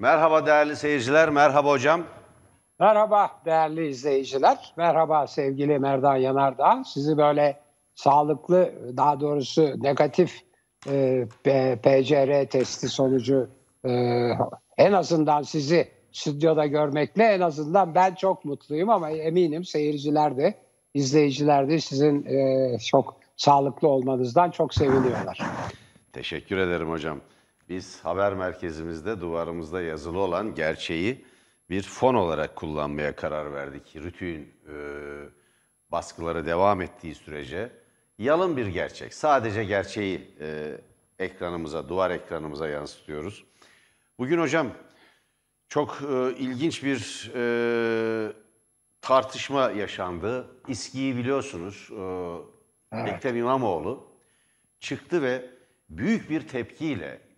Merhaba değerli seyirciler, merhaba hocam. Merhaba değerli izleyiciler. Merhaba sevgili Merdan Yanardağ. Sizi böyle sağlıklı, daha doğrusu negatif e, PCR testi sonucu e, en azından sizi stüdyoda görmekle en azından ben çok mutluyum ama eminim seyirciler de izleyiciler de sizin e, çok sağlıklı olmanızdan çok seviniyorlar. Teşekkür ederim hocam. Biz haber merkezimizde duvarımızda yazılı olan gerçeği bir fon olarak kullanmaya karar verdik. Rütü'nün e, baskıları devam ettiği sürece yalın bir gerçek. Sadece gerçeği e, ekranımıza, duvar ekranımıza yansıtıyoruz. Bugün hocam çok e, ilginç bir e, tartışma yaşandı. İSKİ'yi biliyorsunuz. E, Evet. Ekrem İmamoğlu çıktı ve büyük bir tepkiyle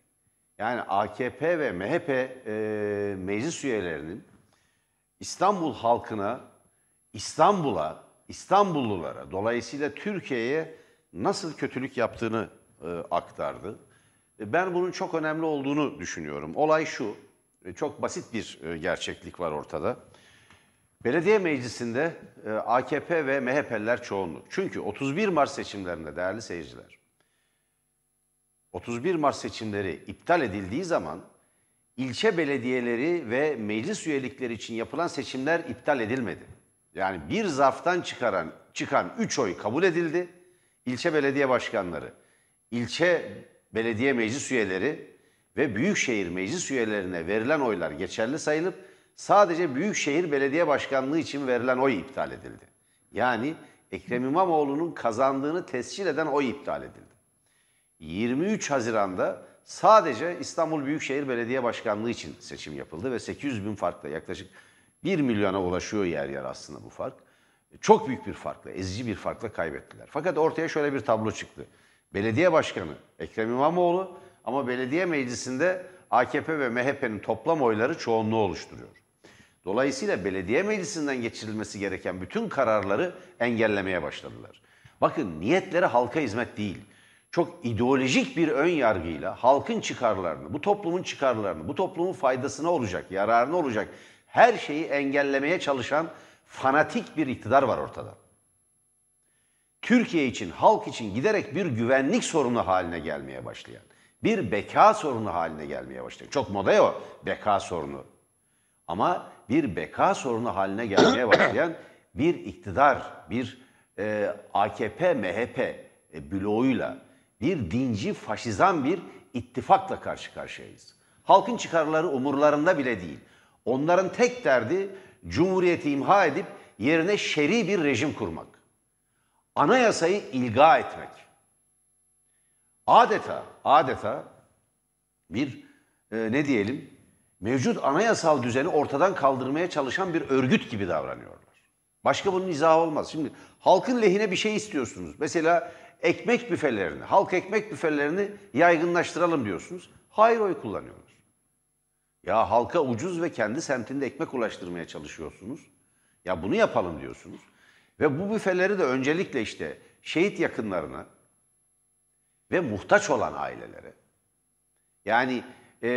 yani AKP ve MHP e, meclis üyelerinin İstanbul halkına, İstanbul'a, İstanbullulara, dolayısıyla Türkiye'ye nasıl kötülük yaptığını e, aktardı. E, Ben bunun çok önemli olduğunu düşünüyorum. Olay şu, e, çok basit bir e, gerçeklik var ortada. Belediye meclisinde e, AKP ve MHP'liler çoğunluk. Çünkü 31 Mart seçimlerinde değerli seyirciler, 31 Mart seçimleri iptal edildiği zaman ilçe belediyeleri ve meclis üyelikleri için yapılan seçimler iptal edilmedi. Yani bir zarftan çıkaran çıkan 3 oy kabul edildi. İlçe belediye başkanları, ilçe belediye meclis üyeleri ve büyükşehir meclis üyelerine verilen oylar geçerli sayılıp sadece büyükşehir belediye başkanlığı için verilen oy iptal edildi. Yani Ekrem İmamoğlu'nun kazandığını tescil eden oy iptal edildi. 23 Haziran'da sadece İstanbul Büyükşehir Belediye Başkanlığı için seçim yapıldı ve 800 bin farkla yaklaşık 1 milyona ulaşıyor yer yer aslında bu fark. Çok büyük bir farkla, ezici bir farkla kaybettiler. Fakat ortaya şöyle bir tablo çıktı. Belediye Başkanı Ekrem İmamoğlu ama belediye meclisinde AKP ve MHP'nin toplam oyları çoğunluğu oluşturuyor. Dolayısıyla belediye meclisinden geçirilmesi gereken bütün kararları engellemeye başladılar. Bakın niyetleri halka hizmet değil. Çok ideolojik bir ön yargıyla halkın çıkarlarını, bu toplumun çıkarlarını, bu toplumun faydasına olacak, yararına olacak her şeyi engellemeye çalışan fanatik bir iktidar var ortada. Türkiye için, halk için giderek bir güvenlik sorunu haline gelmeye başlayan, bir beka sorunu haline gelmeye başlayan. Çok moda ya o beka sorunu. Ama bir beka sorunu haline gelmeye başlayan bir iktidar, bir e, AKP, MHP e, bloğuyla, bir dinci, faşizan bir ittifakla karşı karşıyayız. Halkın çıkarları umurlarında bile değil. Onların tek derdi cumhuriyeti imha edip yerine şer'i bir rejim kurmak. Anayasayı ilga etmek. Adeta, adeta bir e, ne diyelim mevcut anayasal düzeni ortadan kaldırmaya çalışan bir örgüt gibi davranıyorlar. Başka bunun izahı olmaz. Şimdi halkın lehine bir şey istiyorsunuz. Mesela ekmek büfelerini, halk ekmek büfelerini yaygınlaştıralım diyorsunuz. Hayır oy kullanıyorlar. Ya halka ucuz ve kendi semtinde ekmek ulaştırmaya çalışıyorsunuz. Ya bunu yapalım diyorsunuz. Ve bu büfeleri de öncelikle işte şehit yakınlarına ve muhtaç olan ailelere yani e,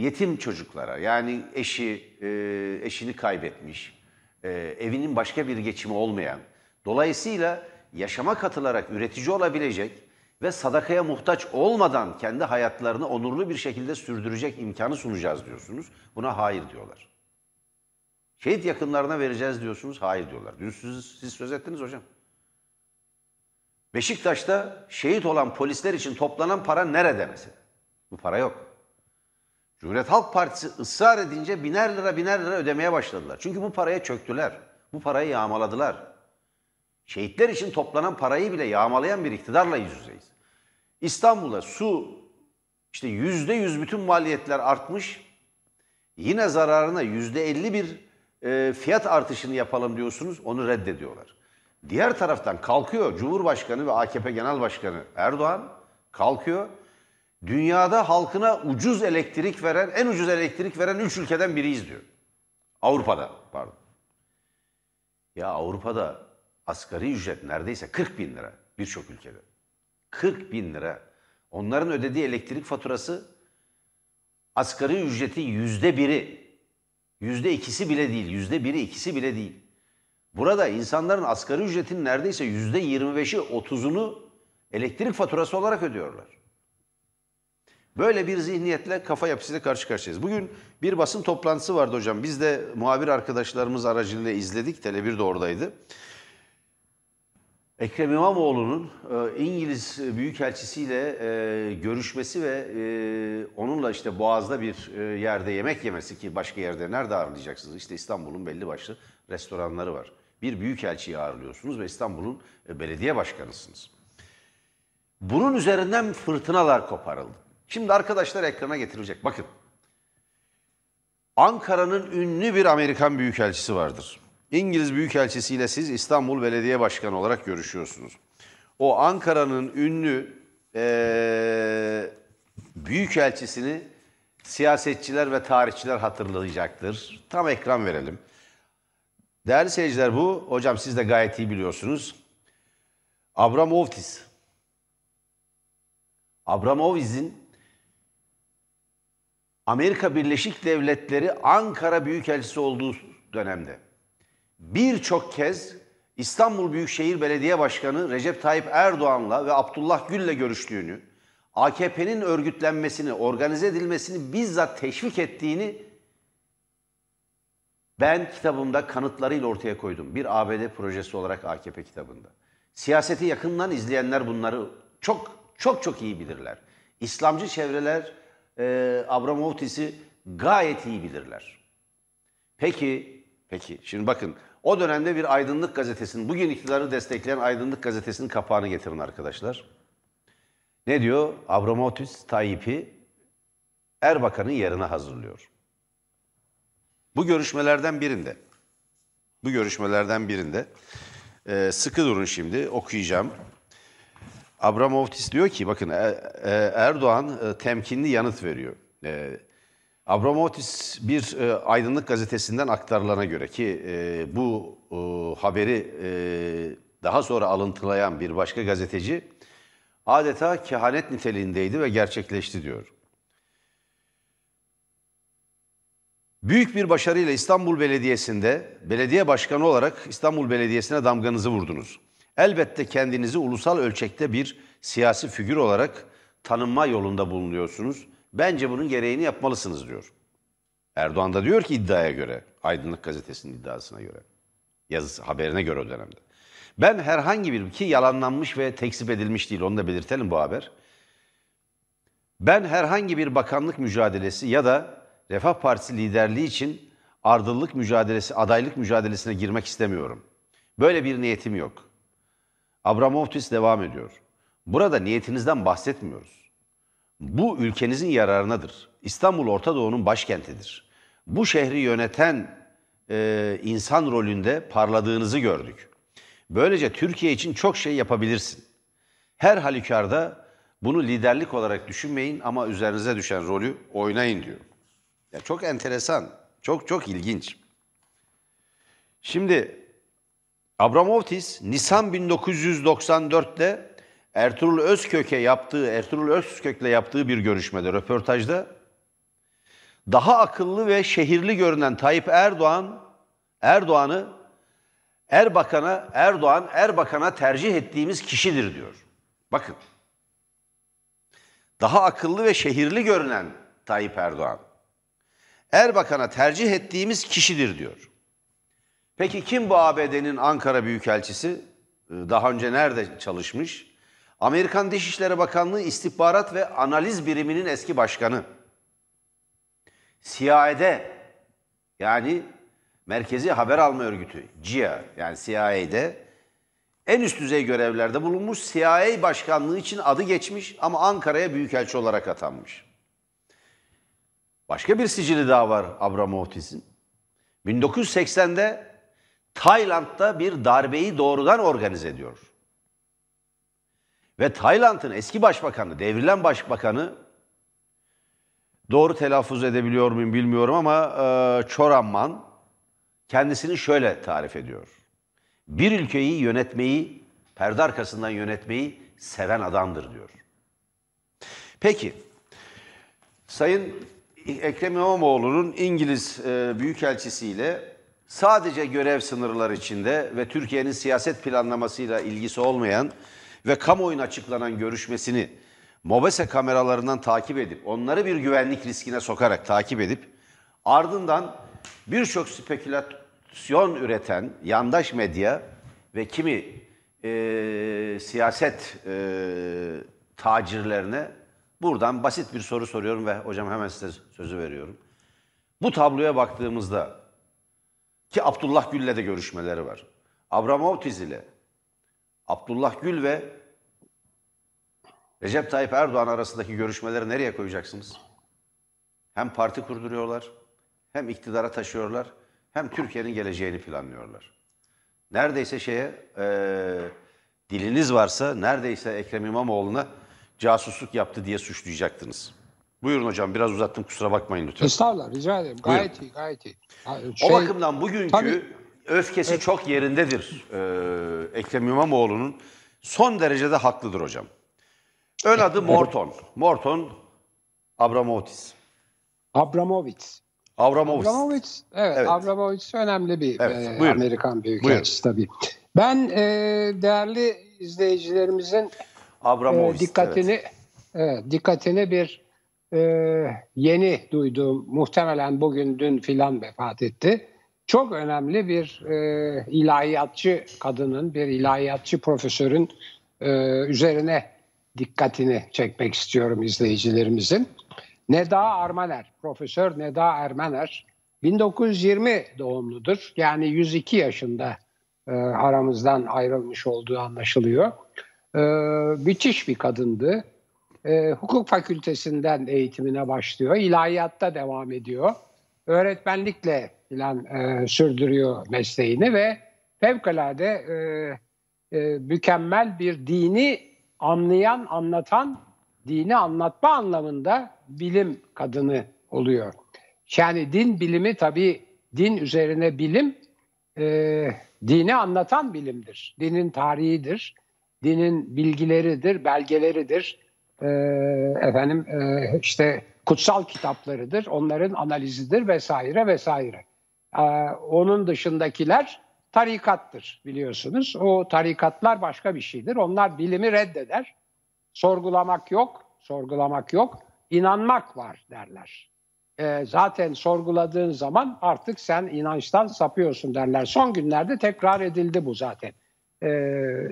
yetim çocuklara yani eşi e, eşini kaybetmiş, e, evinin başka bir geçimi olmayan, dolayısıyla yaşama katılarak üretici olabilecek ve sadakaya muhtaç olmadan kendi hayatlarını onurlu bir şekilde sürdürecek imkanı sunacağız diyorsunuz. Buna hayır diyorlar. Şehit yakınlarına vereceğiz diyorsunuz. Hayır diyorlar. Dün siz, siz söz ettiniz hocam. Beşiktaş'ta şehit olan polisler için toplanan para nerede mesela? Bu para yok. Cumhuriyet Halk Partisi ısrar edince biner lira biner lira ödemeye başladılar. Çünkü bu paraya çöktüler. Bu parayı yağmaladılar. Şehitler için toplanan parayı bile yağmalayan bir iktidarla yüz yüzeyiz. İstanbul'da su işte yüzde yüz bütün maliyetler artmış. Yine zararına yüzde elli bir e, fiyat artışını yapalım diyorsunuz. Onu reddediyorlar. Diğer taraftan kalkıyor Cumhurbaşkanı ve AKP Genel Başkanı Erdoğan kalkıyor. Dünyada halkına ucuz elektrik veren, en ucuz elektrik veren üç ülkeden biriyiz diyor. Avrupa'da pardon. Ya Avrupa'da asgari ücret neredeyse 40 bin lira birçok ülkede. 40 bin lira. Onların ödediği elektrik faturası asgari ücreti yüzde biri, yüzde ikisi bile değil, yüzde biri ikisi bile değil. Burada insanların asgari ücretinin neredeyse yüzde yirmi beşi, otuzunu elektrik faturası olarak ödüyorlar. Böyle bir zihniyetle kafa yapısıyla karşı karşıyayız. Bugün bir basın toplantısı vardı hocam. Biz de muhabir arkadaşlarımız aracılığıyla izledik. Tele1 de oradaydı. Ekrem İmamoğlu'nun e, İngiliz Büyükelçisiyle e, görüşmesi ve e, onunla işte Boğaz'da bir e, yerde yemek yemesi ki başka yerde nerede ağırlayacaksınız? İşte İstanbul'un belli başlı restoranları var. Bir büyükelçiyi ağırlıyorsunuz ve İstanbul'un e, belediye başkanısınız. Bunun üzerinden fırtınalar koparıldı. Şimdi arkadaşlar ekrana getirecek. Bakın. Ankara'nın ünlü bir Amerikan büyükelçisi vardır. İngiliz büyükelçisiyle siz İstanbul Belediye Başkanı olarak görüşüyorsunuz. O Ankara'nın ünlü eee büyükelçisini siyasetçiler ve tarihçiler hatırlayacaktır. Tam ekran verelim. Değerli seyirciler bu, hocam siz de gayet iyi biliyorsunuz. Abramovtis. Abramovis'in Amerika Birleşik Devletleri Ankara Büyükelçisi olduğu dönemde birçok kez İstanbul Büyükşehir Belediye Başkanı Recep Tayyip Erdoğan'la ve Abdullah Gül'le görüştüğünü, AKP'nin örgütlenmesini, organize edilmesini bizzat teşvik ettiğini ben kitabımda kanıtlarıyla ortaya koydum. Bir ABD projesi olarak AKP kitabında. Siyaseti yakından izleyenler bunları çok çok çok iyi bilirler. İslamcı çevreler e, Abramovtis'i gayet iyi bilirler. Peki, peki şimdi bakın o dönemde bir aydınlık gazetesinin, bugün iktidarı destekleyen aydınlık gazetesinin kapağını getirin arkadaşlar. Ne diyor? Abramovtis Tayyip'i Erbakan'ın yerine hazırlıyor. Bu görüşmelerden birinde, bu görüşmelerden birinde e, sıkı durun şimdi okuyacağım. Abramovtis diyor ki bakın e, e, Erdoğan temkinli yanıt veriyor. Abramovtis bir e, aydınlık gazetesinden aktarılana göre ki e, bu e, haberi e, daha sonra alıntılayan bir başka gazeteci adeta kehanet niteliğindeydi ve gerçekleşti diyor. Büyük bir başarıyla İstanbul Belediyesi'nde belediye başkanı olarak İstanbul Belediyesi'ne damganızı vurdunuz. Elbette kendinizi ulusal ölçekte bir siyasi figür olarak tanınma yolunda bulunuyorsunuz. Bence bunun gereğini yapmalısınız diyor. Erdoğan da diyor ki iddiaya göre, Aydınlık Gazetesi'nin iddiasına göre, yazısı haberine göre o dönemde. Ben herhangi bir ki yalanlanmış ve tekzip edilmiş değil onu da belirtelim bu haber. Ben herhangi bir bakanlık mücadelesi ya da Refah Partisi liderliği için ardıllık mücadelesi, adaylık mücadelesine girmek istemiyorum. Böyle bir niyetim yok. Abramovtis devam ediyor. Burada niyetinizden bahsetmiyoruz. Bu ülkenizin yararınadır. İstanbul Orta Doğu'nun başkentidir. Bu şehri yöneten e, insan rolünde parladığınızı gördük. Böylece Türkiye için çok şey yapabilirsin. Her halükarda bunu liderlik olarak düşünmeyin ama üzerinize düşen rolü oynayın diyor. Ya çok enteresan, çok çok ilginç. Şimdi Abramovtis Nisan 1994'te Ertuğrul Özkök'e yaptığı, Ertuğrul Özkök'le yaptığı bir görüşmede, röportajda daha akıllı ve şehirli görünen Tayyip Erdoğan, Erdoğan'ı Erbakan'a, Erdoğan Erbakan'a tercih ettiğimiz kişidir diyor. Bakın. Daha akıllı ve şehirli görünen Tayyip Erdoğan. Erbakan'a tercih ettiğimiz kişidir diyor. Peki kim bu ABD'nin Ankara Büyükelçisi? Daha önce nerede çalışmış? Amerikan Dışişleri Bakanlığı İstihbarat ve Analiz Biriminin eski başkanı. CIA'de yani Merkezi Haber Alma Örgütü CIA yani CIA'de en üst düzey görevlerde bulunmuş CIA başkanlığı için adı geçmiş ama Ankara'ya büyükelçi olarak atanmış. Başka bir sicili daha var Abramovit'in. 1980'de Tayland'da bir darbeyi doğrudan organize ediyor. Ve Tayland'ın eski başbakanı, devrilen başbakanı doğru telaffuz edebiliyor muyum bilmiyorum ama e, Çoramman kendisini şöyle tarif ediyor. Bir ülkeyi yönetmeyi, perde arkasından yönetmeyi seven adamdır diyor. Peki, Sayın Ekrem İmamoğlu'nun İngiliz e, Büyükelçisiyle sadece görev sınırları içinde ve Türkiye'nin siyaset planlamasıyla ilgisi olmayan ve kamuoyuna açıklanan görüşmesini MOBESE kameralarından takip edip, onları bir güvenlik riskine sokarak takip edip, ardından birçok spekülasyon üreten yandaş medya ve kimi e, siyaset e, tacirlerine buradan basit bir soru soruyorum ve hocam hemen size sözü veriyorum. Bu tabloya baktığımızda ki Abdullah Gül'le de görüşmeleri var. Abramovitiz ile Abdullah Gül ve Recep Tayyip Erdoğan arasındaki görüşmeleri nereye koyacaksınız? Hem parti kurduruyorlar, hem iktidara taşıyorlar, hem Türkiye'nin geleceğini planlıyorlar. Neredeyse şeye, e, diliniz varsa neredeyse Ekrem İmamoğlu'na casusluk yaptı diye suçlayacaktınız. Buyurun hocam biraz uzattım kusura bakmayın lütfen. Estağfurullah rica ederim. Gayet iyi gayet iyi. Şey, o bakımdan bugünkü tabii, öfkesi evet. çok yerindedir ee, Ekrem İmamoğlu'nun. Son derecede haklıdır hocam. Ön adı Morton. Morton Abramovitz. Abramovitz. Abramovitz. Abramovitz, evet, evet. Abramovitz önemli bir evet, e, Amerikan büyükelçisi tabii. Ben e, değerli izleyicilerimizin e, dikkatini evet. Evet, dikkatini bir e, yeni duyduğum muhtemelen bugün dün filan vefat etti. Çok önemli bir e, ilahiyatçı kadının, bir ilahiyatçı profesörün e, üzerine dikkatini çekmek istiyorum izleyicilerimizin. Neda Armaner, Profesör Neda Ermener 1920 doğumludur. Yani 102 yaşında e, aramızdan ayrılmış olduğu anlaşılıyor. E, müthiş bir kadındı. E, hukuk fakültesinden eğitimine başlıyor. İlahiyatta devam ediyor. Öğretmenlikle falan e, sürdürüyor mesleğini ve fevkalade e, e, mükemmel bir dini anlayan, anlatan, dini anlatma anlamında bilim kadını oluyor. Yani din bilimi tabii din üzerine bilim e, dini anlatan bilimdir. Dinin tarihidir, dinin bilgileridir, belgeleridir. E, efendim e, işte kutsal kitaplarıdır, onların analizidir vesaire vesaire. E, onun dışındakiler tarikattır biliyorsunuz. O tarikatlar başka bir şeydir. Onlar bilimi reddeder. Sorgulamak yok, sorgulamak yok. İnanmak var derler. E, zaten sorguladığın zaman artık sen inançtan sapıyorsun derler. Son günlerde tekrar edildi bu zaten. E,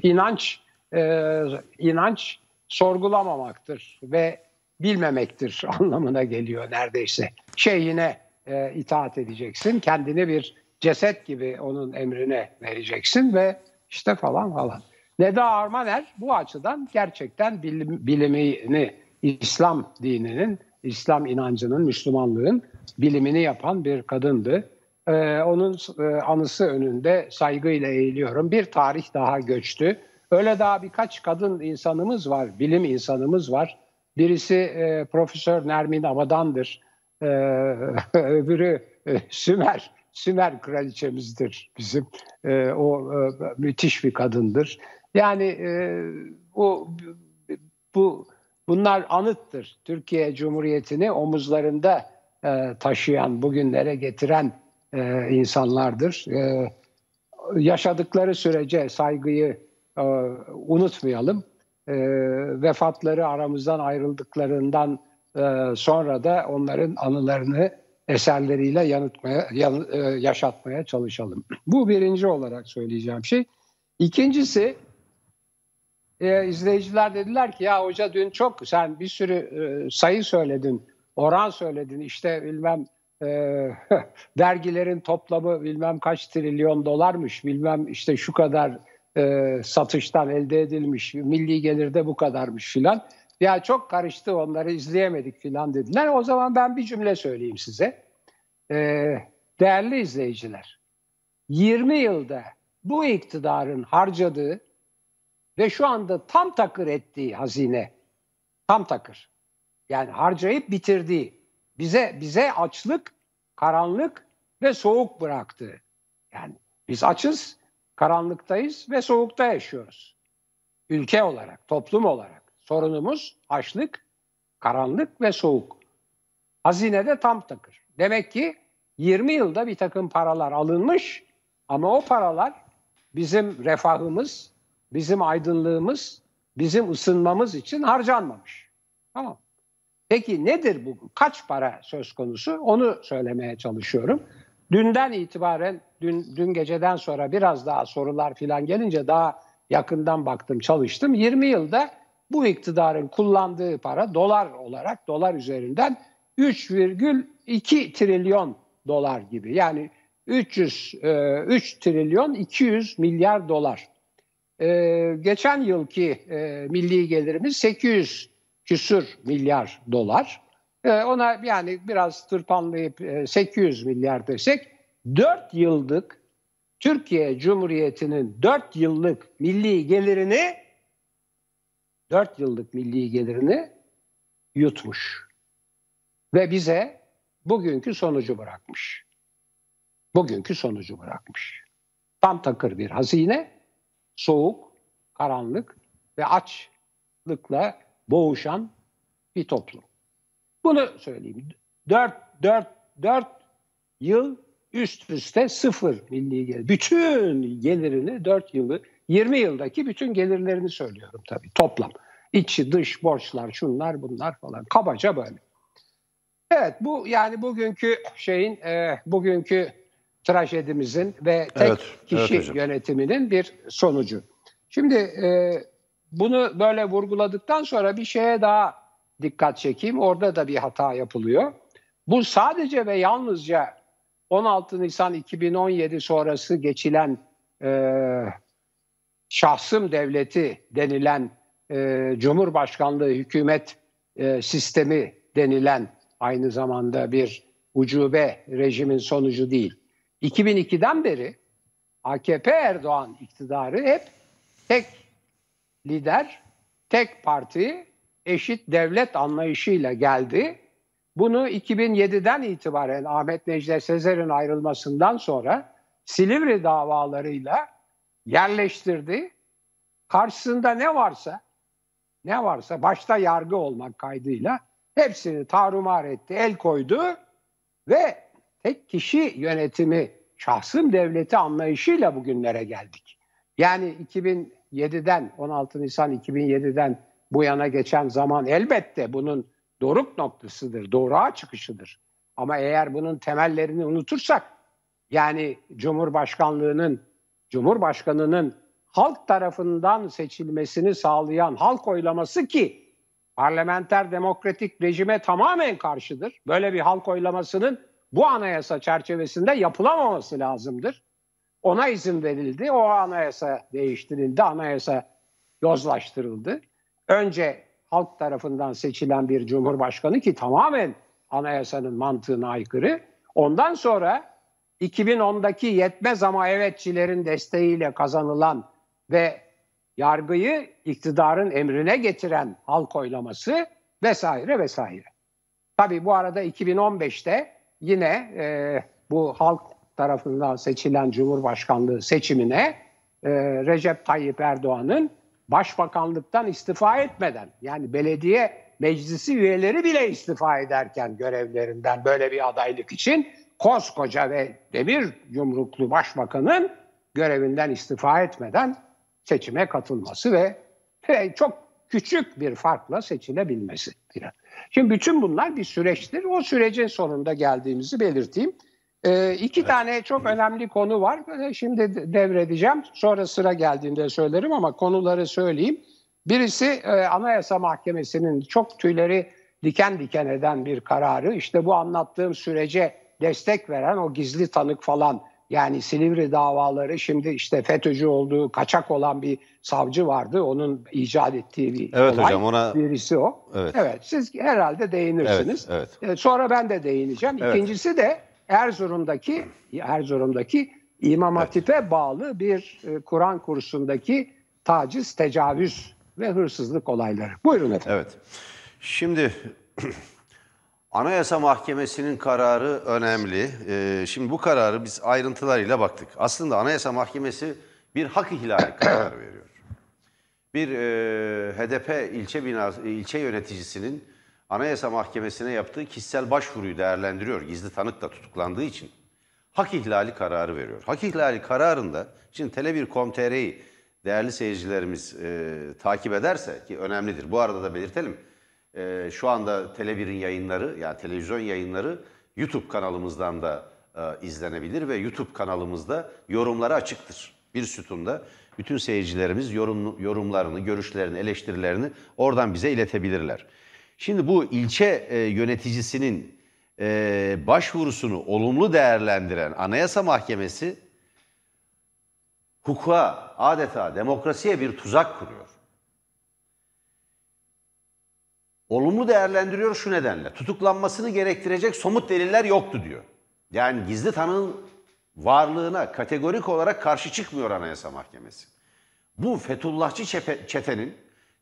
inanç, e, inanç sorgulamamaktır ve bilmemektir anlamına geliyor neredeyse. Şeyine e, itaat edeceksin, kendini bir ceset gibi onun emrine vereceksin ve işte falan falan. Neda Armaner bu açıdan gerçekten bilim, bilimini, İslam dininin, İslam inancının, Müslümanlığın bilimini yapan bir kadındı. Ee, onun e, anısı önünde saygıyla eğiliyorum. Bir tarih daha göçtü. Öyle daha birkaç kadın insanımız var, bilim insanımız var. Birisi e, Profesör Nermin Avadan'dır. Ee, öbürü e, Sümer Sümer kraliçemizdir bizim. E, o e, müthiş bir kadındır. Yani e, bu bu bunlar anıttır. Türkiye Cumhuriyeti'ni omuzlarında e, taşıyan, bugünlere getiren e, insanlardır. E, yaşadıkları sürece saygıyı e, unutmayalım. E, vefatları aramızdan ayrıldıklarından e, sonra da onların anılarını eserleriyle yanıtmaya, yan, e, yaşatmaya çalışalım. Bu birinci olarak söyleyeceğim şey. İkincisi e, izleyiciler dediler ki ya hoca dün çok sen bir sürü e, sayı söyledin, oran söyledin işte bilmem e, dergilerin toplamı bilmem kaç trilyon dolarmış, bilmem işte şu kadar e, satıştan elde edilmiş, milli gelirde bu kadarmış filan. Ya çok karıştı onları izleyemedik filan dediler. O zaman ben bir cümle söyleyeyim size. Ee, değerli izleyiciler, 20 yılda bu iktidarın harcadığı ve şu anda tam takır ettiği hazine, tam takır. Yani harcayıp bitirdiği, bize bize açlık, karanlık ve soğuk bıraktı. Yani biz açız, karanlıktayız ve soğukta yaşıyoruz. Ülke olarak, toplum olarak sorunumuz açlık, karanlık ve soğuk. Hazinede tam takır. Demek ki 20 yılda bir takım paralar alınmış ama o paralar bizim refahımız, bizim aydınlığımız, bizim ısınmamız için harcanmamış. Tamam. Peki nedir bu? Kaç para söz konusu? Onu söylemeye çalışıyorum. Dünden itibaren, dün, dün geceden sonra biraz daha sorular falan gelince daha yakından baktım, çalıştım. 20 yılda bu iktidarın kullandığı para dolar olarak dolar üzerinden 3,2 trilyon dolar gibi. Yani 300 3 e, trilyon 200 milyar dolar. Ee, geçen yılki e, milli gelirimiz 800 küsür milyar dolar. Ona yani biraz tırpanlayıp e, 800 milyar desek 4 yıllık Türkiye Cumhuriyeti'nin 4 yıllık milli gelirini 4 yıllık milli gelirini yutmuş. Ve bize bugünkü sonucu bırakmış. Bugünkü sonucu bırakmış. Tam takır bir hazine, soğuk, karanlık ve açlıkla boğuşan bir toplum. Bunu söyleyeyim. 4, 4, 4 yıl üst üste sıfır milli gelir. Bütün gelirini 4 yılı 20 yıldaki bütün gelirlerini söylüyorum tabii toplam. İçi dış borçlar şunlar bunlar falan kabaca böyle. Evet bu yani bugünkü şeyin e, bugünkü trajedimizin ve tek evet, kişi evet yönetiminin bir sonucu. Şimdi e, bunu böyle vurguladıktan sonra bir şeye daha dikkat çekeyim. Orada da bir hata yapılıyor. Bu sadece ve yalnızca 16 Nisan 2017 sonrası geçilen e, şahsım devleti denilen e, Cumhurbaşkanlığı hükümet e, sistemi denilen aynı zamanda bir ucube rejimin sonucu değil. 2002'den beri AKP Erdoğan iktidarı hep tek lider, tek parti, eşit devlet anlayışıyla geldi. Bunu 2007'den itibaren Ahmet Necdet Sezer'in ayrılmasından sonra Silivri davalarıyla yerleştirdi. Karşısında ne varsa, ne varsa başta yargı olmak kaydıyla hepsini tarumar etti, el koydu ve tek kişi yönetimi, şahsım devleti anlayışıyla bugünlere geldik. Yani 2007'den 16 Nisan 2007'den bu yana geçen zaman elbette bunun doruk noktasıdır, doğruğa çıkışıdır. Ama eğer bunun temellerini unutursak yani Cumhurbaşkanlığının, Cumhurbaşkanının halk tarafından seçilmesini sağlayan halk oylaması ki parlamenter demokratik rejime tamamen karşıdır. Böyle bir halk oylamasının bu anayasa çerçevesinde yapılamaması lazımdır. Ona izin verildi. O anayasa değiştirildi. Anayasa yozlaştırıldı. Önce halk tarafından seçilen bir cumhurbaşkanı ki tamamen anayasanın mantığına aykırı. Ondan sonra 2010'daki yetmez ama evetçilerin desteğiyle kazanılan ve yargıyı iktidarın emrine getiren halk oylaması vesaire vesaire. Tabii bu arada 2015'te yine e, bu halk tarafından seçilen Cumhurbaşkanlığı seçimine e, Recep Tayyip Erdoğan'ın başbakanlıktan istifa etmeden yani belediye meclisi üyeleri bile istifa ederken görevlerinden böyle bir adaylık için koskoca ve demir yumruklu başbakanın görevinden istifa etmeden seçime katılması ve, ve çok küçük bir farkla seçilebilmesi. Şimdi bütün bunlar bir süreçtir. O sürecin sonunda geldiğimizi belirteyim. Ee, iki evet. tane çok önemli konu var. Şimdi devredeceğim. Sonra sıra geldiğinde söylerim ama konuları söyleyeyim. Birisi e, Anayasa Mahkemesi'nin çok tüyleri diken diken eden bir kararı. İşte bu anlattığım sürece destek veren o gizli tanık falan yani Silivri davaları şimdi işte FETÖ'cü olduğu kaçak olan bir savcı vardı. Onun icat ettiği bir evet olay. Hocam, ona... Birisi o. Evet. evet siz herhalde değinirsiniz. Evet, evet. Sonra ben de değineceğim. Evet. İkincisi de Erzurum'daki Erzurum'daki İmam Hatip'e evet. bağlı bir e, Kur'an kursundaki taciz, tecavüz ve hırsızlık olayları. Buyurun efendim. Evet. Şimdi Anayasa Mahkemesi'nin kararı önemli. Ee, şimdi bu kararı biz ayrıntılarıyla baktık. Aslında Anayasa Mahkemesi bir hak ihlali kararı veriyor. Bir e, HDP ilçe binası, ilçe yöneticisinin Anayasa Mahkemesi'ne yaptığı kişisel başvuruyu değerlendiriyor. Gizli tanık da tutuklandığı için. Hak ihlali kararı veriyor. Hak ihlali kararında, şimdi Tele1.com.tr'yi değerli seyircilerimiz e, takip ederse ki önemlidir. Bu arada da belirtelim. E, şu anda Tele1'in yayınları, yani televizyon yayınları YouTube kanalımızdan da e, izlenebilir ve YouTube kanalımızda yorumları açıktır. Bir sütunda bütün seyircilerimiz yorum, yorumlarını, görüşlerini, eleştirilerini oradan bize iletebilirler. Şimdi bu ilçe e, yöneticisinin e, başvurusunu olumlu değerlendiren Anayasa Mahkemesi hukuka, adeta demokrasiye bir tuzak kuruyor. Olumlu değerlendiriyor şu nedenle. Tutuklanmasını gerektirecek somut deliller yoktu diyor. Yani gizli tanığın varlığına kategorik olarak karşı çıkmıyor Anayasa Mahkemesi. Bu Fethullahçı çetenin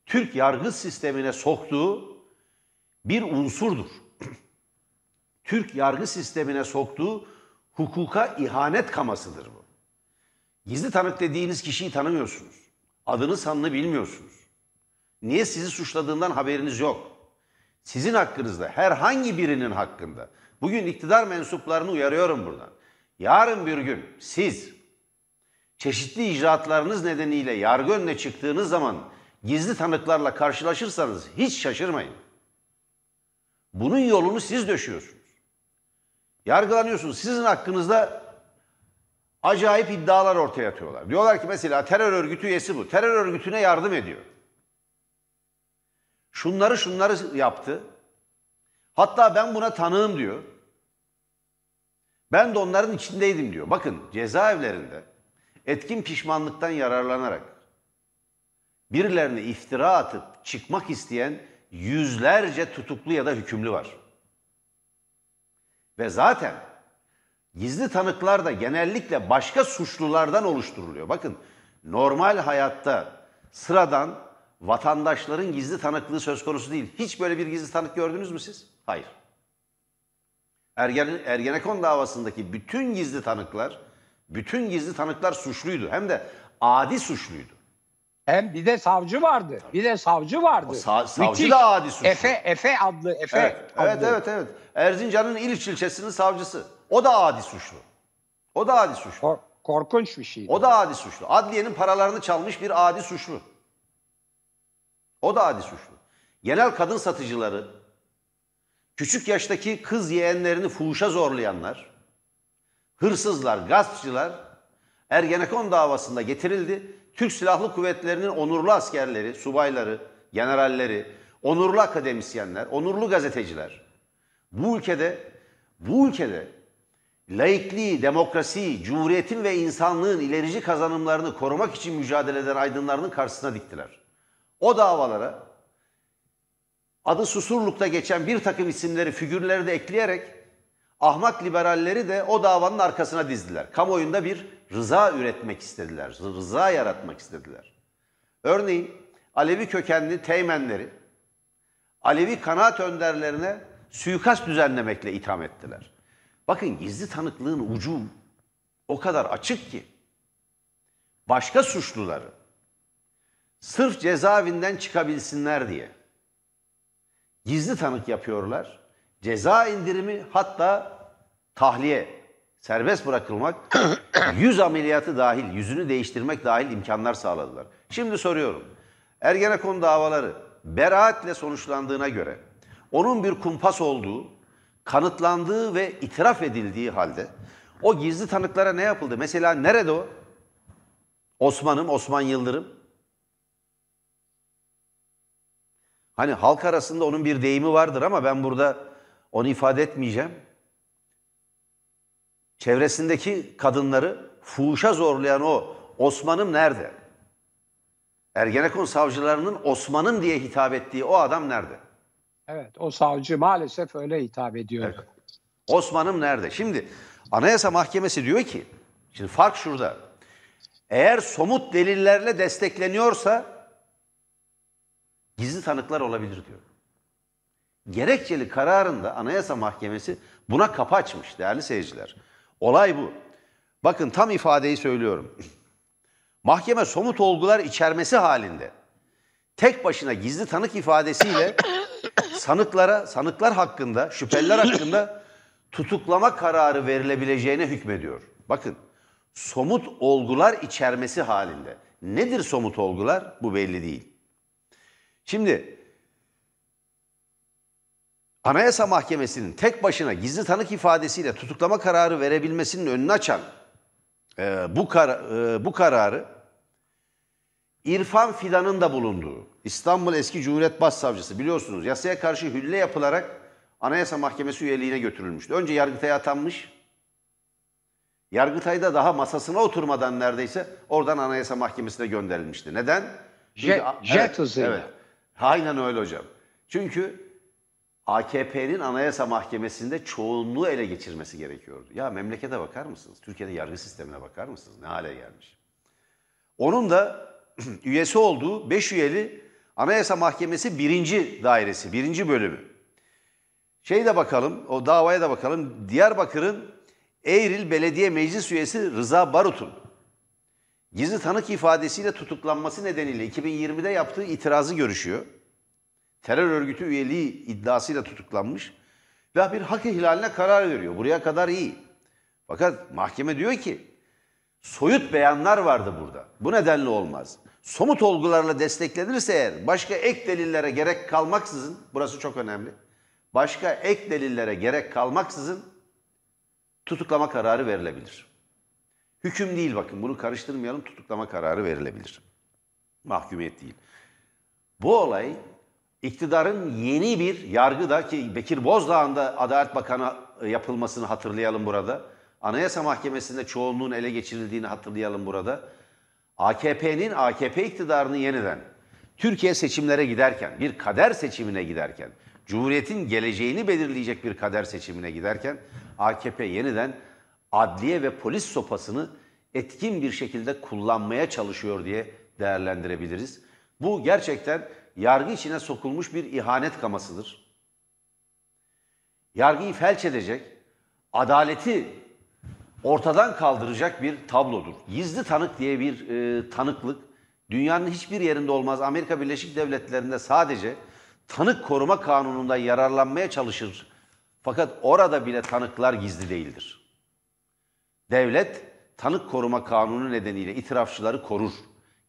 Türk yargı sistemine soktuğu bir unsurdur. Türk yargı sistemine soktuğu hukuka ihanet kamasıdır bu. Gizli tanık dediğiniz kişiyi tanımıyorsunuz. Adını sanını bilmiyorsunuz. Niye sizi suçladığından haberiniz yok. Sizin hakkınızda herhangi birinin hakkında bugün iktidar mensuplarını uyarıyorum buradan. Yarın bir gün siz çeşitli icraatlarınız nedeniyle yargı önüne çıktığınız zaman gizli tanıklarla karşılaşırsanız hiç şaşırmayın. Bunun yolunu siz döşüyorsunuz. Yargılanıyorsunuz. Sizin hakkınızda acayip iddialar ortaya atıyorlar. Diyorlar ki mesela terör örgütü üyesi bu. Terör örgütüne yardım ediyor. Şunları şunları yaptı. Hatta ben buna tanığım diyor. Ben de onların içindeydim diyor. Bakın cezaevlerinde etkin pişmanlıktan yararlanarak birilerine iftira atıp çıkmak isteyen yüzlerce tutuklu ya da hükümlü var. Ve zaten gizli tanıklar da genellikle başka suçlulardan oluşturuluyor. Bakın normal hayatta sıradan vatandaşların gizli tanıklığı söz konusu değil. Hiç böyle bir gizli tanık gördünüz mü siz? Hayır. Ergen, Ergenekon davasındaki bütün gizli tanıklar, bütün gizli tanıklar suçluydu. Hem de adi suçluydu. Hem bir de savcı vardı. Bir de savcı vardı. O sa- savcı Müthiş. da adi suçlu. Efe, Efe adlı Efe. Evet, adlı. evet, evet, evet. Erzincan'ın İliç ilçesinin savcısı. O da adi suçlu. O da adi suçlu. Kor- korkunç bir şeydi. O da adi suçlu. Adliyenin paralarını çalmış bir adi suçlu. O da adi suçlu. Genel kadın satıcıları, küçük yaştaki kız yeğenlerini fuhuşa zorlayanlar, hırsızlar, gaspçılar Ergenekon davasında getirildi. Türk Silahlı Kuvvetleri'nin onurlu askerleri, subayları, generalleri, onurlu akademisyenler, onurlu gazeteciler bu ülkede bu ülkede laikliği, demokrasiyi, cumhuriyetin ve insanlığın ilerici kazanımlarını korumak için mücadele eden aydınlarının karşısına diktiler. O davalara adı Susurluk'ta geçen bir takım isimleri, figürleri de ekleyerek ahmak liberalleri de o davanın arkasına dizdiler. Kamuoyunda bir rıza üretmek istediler, rıza yaratmak istediler. Örneğin Alevi kökenli teğmenleri Alevi kanaat önderlerine suikast düzenlemekle itham ettiler. Bakın gizli tanıklığın ucu o kadar açık ki başka suçluları sırf cezaevinden çıkabilsinler diye gizli tanık yapıyorlar. Ceza indirimi hatta tahliye, serbest bırakılmak, yüz ameliyatı dahil, yüzünü değiştirmek dahil imkanlar sağladılar. Şimdi soruyorum. Ergenekon davaları beraatle sonuçlandığına göre onun bir kumpas olduğu, kanıtlandığı ve itiraf edildiği halde o gizli tanıklara ne yapıldı? Mesela nerede o? Osman'ım, Osman Yıldırım. Hani halk arasında onun bir deyimi vardır ama ben burada onu ifade etmeyeceğim. Çevresindeki kadınları fuhuşa zorlayan o Osman'ım nerede? Ergenekon savcılarının Osman'ım diye hitap ettiği o adam nerede? Evet, o savcı maalesef öyle hitap ediyor. Evet. Osman'ım nerede? Şimdi Anayasa Mahkemesi diyor ki, şimdi fark şurada. Eğer somut delillerle destekleniyorsa gizli tanıklar olabilir diyor. Gerekçeli kararında Anayasa Mahkemesi buna kapı açmış değerli seyirciler. Olay bu. Bakın tam ifadeyi söylüyorum. Mahkeme somut olgular içermesi halinde tek başına gizli tanık ifadesiyle sanıklara, sanıklar hakkında, şüpheliler hakkında tutuklama kararı verilebileceğine hükmediyor. Bakın, somut olgular içermesi halinde. Nedir somut olgular? Bu belli değil. Şimdi Anayasa Mahkemesi'nin tek başına gizli tanık ifadesiyle tutuklama kararı verebilmesinin önünü açan e, bu, kar, e, bu kararı İrfan Fidan'ın da bulunduğu İstanbul Eski Cumhuriyet Başsavcısı biliyorsunuz yasaya karşı hülle yapılarak Anayasa Mahkemesi üyeliğine götürülmüştü. Önce Yargıtay'a atanmış. Yargıtay'da daha masasına oturmadan neredeyse oradan Anayasa Mahkemesi'ne gönderilmişti. Neden? Jet, jet evet, hızıyla. Evet. Aynen öyle hocam. Çünkü AKP'nin Anayasa Mahkemesi'nde çoğunluğu ele geçirmesi gerekiyordu. Ya memlekete bakar mısınız? Türkiye'de yargı sistemine bakar mısınız? Ne hale gelmiş? Onun da üyesi olduğu 5 üyeli Anayasa Mahkemesi birinci dairesi, birinci bölümü. Şey de bakalım, o davaya da bakalım. Diyarbakır'ın Eğril Belediye Meclis Üyesi Rıza Barut'un gizli tanık ifadesiyle tutuklanması nedeniyle 2020'de yaptığı itirazı görüşüyor terör örgütü üyeliği iddiasıyla tutuklanmış ve bir hak ihlaline karar veriyor. Buraya kadar iyi. Fakat mahkeme diyor ki soyut beyanlar vardı burada. Bu nedenle olmaz. Somut olgularla desteklenirse eğer başka ek delillere gerek kalmaksızın, burası çok önemli. Başka ek delillere gerek kalmaksızın tutuklama kararı verilebilir. Hüküm değil bakın bunu karıştırmayalım tutuklama kararı verilebilir. Mahkumiyet değil. Bu olay İktidarın yeni bir yargıda ki Bekir Bozdağ'ın da Adalet Bakanı e, yapılmasını hatırlayalım burada. Anayasa Mahkemesi'nde çoğunluğun ele geçirildiğini hatırlayalım burada. AKP'nin AKP iktidarını yeniden Türkiye seçimlere giderken, bir kader seçimine giderken, Cumhuriyet'in geleceğini belirleyecek bir kader seçimine giderken AKP yeniden adliye ve polis sopasını etkin bir şekilde kullanmaya çalışıyor diye değerlendirebiliriz. Bu gerçekten yargı içine sokulmuş bir ihanet kamasıdır. Yargıyı felç edecek, adaleti ortadan kaldıracak bir tablodur. Gizli tanık diye bir e, tanıklık dünyanın hiçbir yerinde olmaz. Amerika Birleşik Devletleri'nde sadece tanık koruma kanununda yararlanmaya çalışır. Fakat orada bile tanıklar gizli değildir. Devlet tanık koruma kanunu nedeniyle itirafçıları korur.